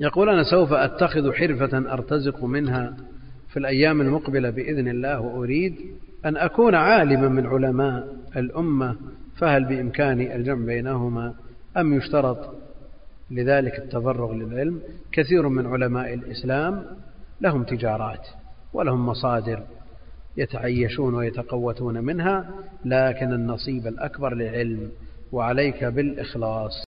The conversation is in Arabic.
يقول أنا سوف أتخذ حرفة أرتزق منها في الأيام المقبلة بإذن الله وأريد أن أكون عالما من علماء الأمة فهل بإمكاني الجمع بينهما أم يشترط لذلك التفرغ للعلم؟ كثير من علماء الإسلام لهم تجارات ولهم مصادر يتعيشون ويتقوتون منها لكن النصيب الأكبر للعلم وعليك بالإخلاص.